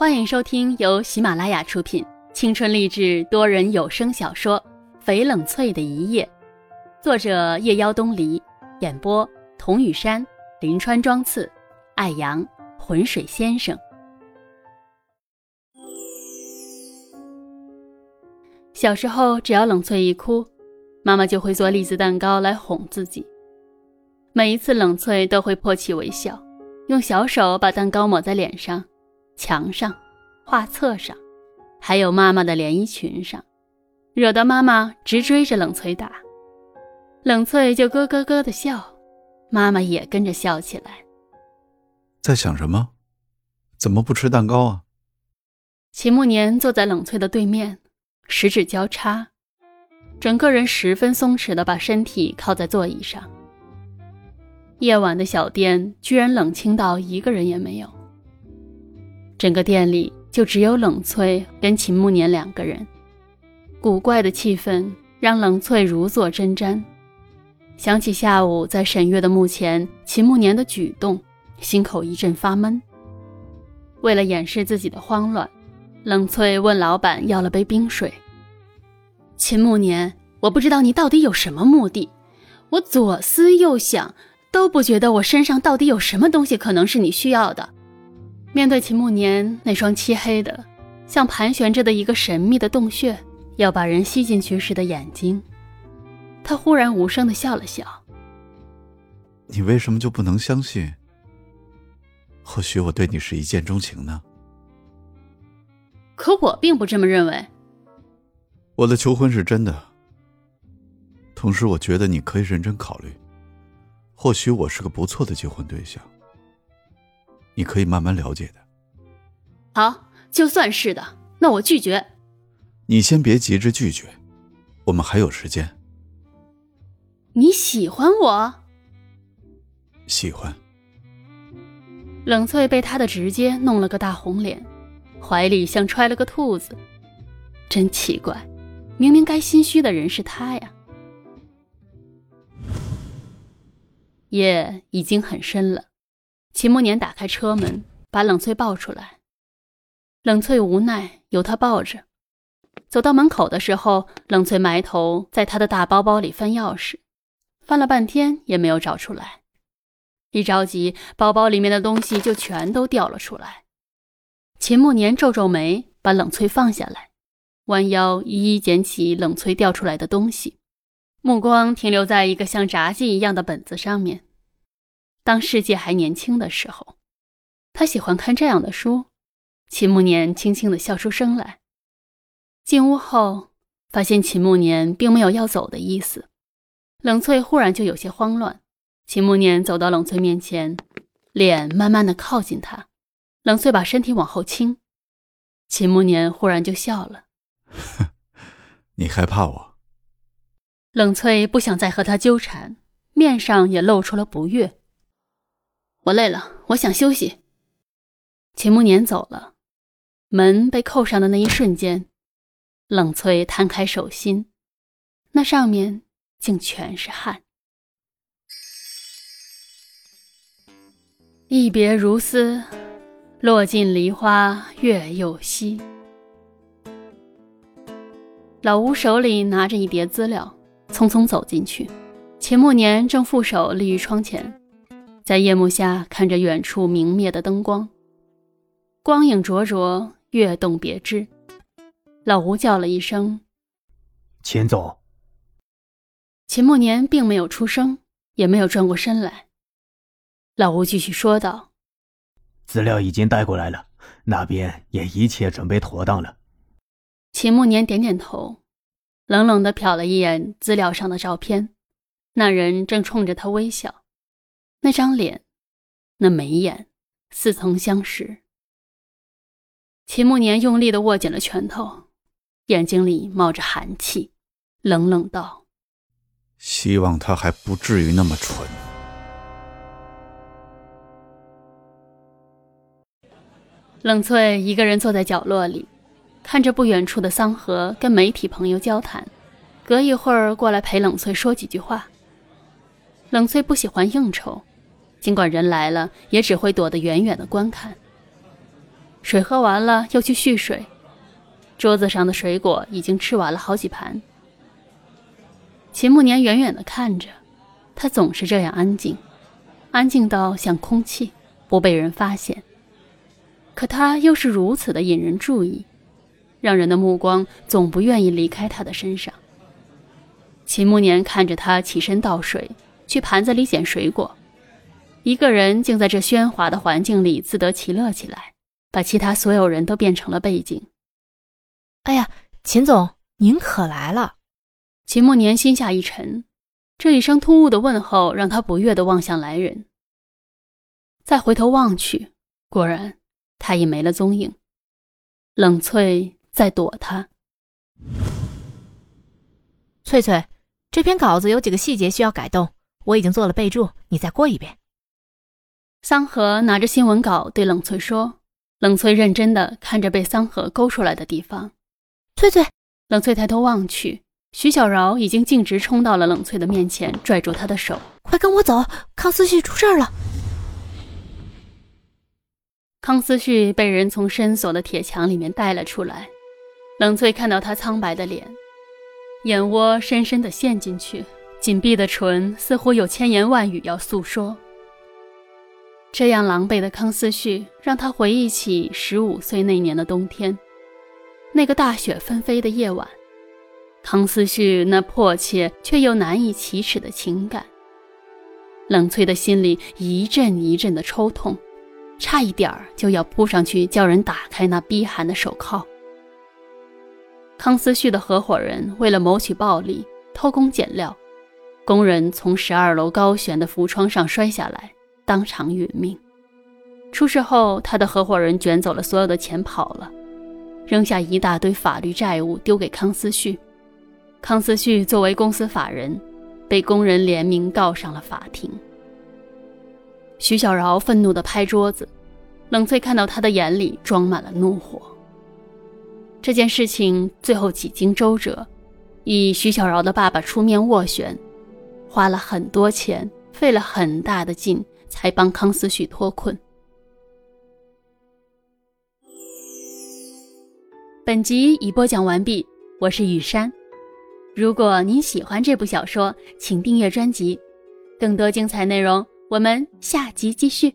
欢迎收听由喜马拉雅出品、青春励志多人有声小说《翡冷翠的一夜》，作者夜妖东篱，演播童雨山、林川、庄次、艾阳、浑水先生。小时候，只要冷翠一哭，妈妈就会做栗子蛋糕来哄自己。每一次，冷翠都会破涕为笑，用小手把蛋糕抹在脸上、墙上、画册上，还有妈妈的连衣裙上，惹得妈妈直追着冷翠打。冷翠就咯咯咯的笑，妈妈也跟着笑起来。在想什么？怎么不吃蛋糕啊？秦慕年坐在冷翠的对面，十指交叉，整个人十分松弛的把身体靠在座椅上。夜晚的小店居然冷清到一个人也没有，整个店里就只有冷翠跟秦慕年两个人。古怪的气氛让冷翠如坐针毡，想起下午在沈月的墓前秦慕年的举动，心口一阵发闷。为了掩饰自己的慌乱，冷翠问老板要了杯冰水。秦慕年，我不知道你到底有什么目的，我左思右想。都不觉得我身上到底有什么东西可能是你需要的。面对秦慕年那双漆黑的、像盘旋着的一个神秘的洞穴，要把人吸进去时的眼睛，他忽然无声的笑了笑。你为什么就不能相信？或许我对你是一见钟情呢？可我并不这么认为。我的求婚是真的，同时我觉得你可以认真考虑。或许我是个不错的结婚对象，你可以慢慢了解的。好，就算是的，那我拒绝。你先别急着拒绝，我们还有时间。你喜欢我？喜欢。冷翠被他的直接弄了个大红脸，怀里像揣了个兔子，真奇怪，明明该心虚的人是他呀。夜已经很深了，秦慕年打开车门，把冷翠抱出来。冷翠无奈，由他抱着。走到门口的时候，冷翠埋头在他的大包包里翻钥匙，翻了半天也没有找出来。一着急，包包里面的东西就全都掉了出来。秦慕年皱皱眉，把冷翠放下来，弯腰一一捡起冷翠掉出来的东西。目光停留在一个像札记一样的本子上面。当世界还年轻的时候，他喜欢看这样的书。秦慕年轻轻的笑出声来。进屋后，发现秦慕年并没有要走的意思。冷翠忽然就有些慌乱。秦慕年走到冷翠面前，脸慢慢的靠近她。冷翠把身体往后倾。秦慕年忽然就笑了：“你害怕我？”冷翠不想再和他纠缠，面上也露出了不悦。我累了，我想休息。秦慕年走了，门被扣上的那一瞬间，冷翠摊开手心，那上面竟全是汗。一别如斯，落尽梨花月又西。老吴手里拿着一叠资料。匆匆走进去，秦慕年正负手立于窗前，在夜幕下看着远处明灭的灯光，光影灼灼，跃动别致。老吴叫了一声：“秦总。”秦慕年并没有出声，也没有转过身来。老吴继续说道：“资料已经带过来了，那边也一切准备妥当了。”秦慕年点点头。冷冷的瞟了一眼资料上的照片，那人正冲着他微笑，那张脸，那眉眼，似曾相识。秦慕年用力的握紧了拳头，眼睛里冒着寒气，冷冷道：“希望他还不至于那么蠢。”冷翠一个人坐在角落里。看着不远处的桑河，跟媒体朋友交谈，隔一会儿过来陪冷翠说几句话。冷翠不喜欢应酬，尽管人来了，也只会躲得远远的观看。水喝完了又去蓄水，桌子上的水果已经吃完了好几盘。秦慕年远远地看着，他总是这样安静，安静到像空气，不被人发现。可他又是如此的引人注意，让人的目光总不愿意离开他的身上。秦慕年看着他起身倒水，去盘子里捡水果，一个人竟在这喧哗的环境里自得其乐起来，把其他所有人都变成了背景。哎呀，秦总，您可来了！秦慕年心下一沉，这一声突兀的问候让他不悦地望向来人。再回头望去，果然他已没了踪影。冷翠在躲他。翠翠，这篇稿子有几个细节需要改动，我已经做了备注，你再过一遍。桑河拿着新闻稿对冷翠说。冷翠认真的看着被桑河勾出来的地方。翠翠，冷翠抬头望去。徐小饶已经径直冲到了冷翠的面前，拽住她的手：“快跟我走，康思旭出事了！”康思旭被人从深锁的铁墙里面带了出来。冷翠看到他苍白的脸，眼窝深深的陷进去，紧闭的唇似乎有千言万语要诉说。这样狼狈的康思旭，让他回忆起十五岁那年的冬天，那个大雪纷飞的夜晚。康思旭那迫切却又难以启齿的情感，冷翠的心里一阵一阵的抽痛，差一点儿就要扑上去叫人打开那逼寒的手铐。康思旭的合伙人为了谋取暴利，偷工减料，工人从十二楼高悬的浮窗上摔下来，当场殒命。出事后，他的合伙人卷走了所有的钱跑了，扔下一大堆法律债务丢给康思旭。康思旭作为公司法人，被工人联名告上了法庭。徐小饶愤怒地拍桌子，冷翠看到他的眼里装满了怒火。这件事情最后几经周折，以徐小饶的爸爸出面斡旋，花了很多钱，费了很大的劲，才帮康思旭脱困。本集已播讲完毕，我是雨山。如果您喜欢这部小说，请订阅专辑，更多精彩内容，我们下集继续。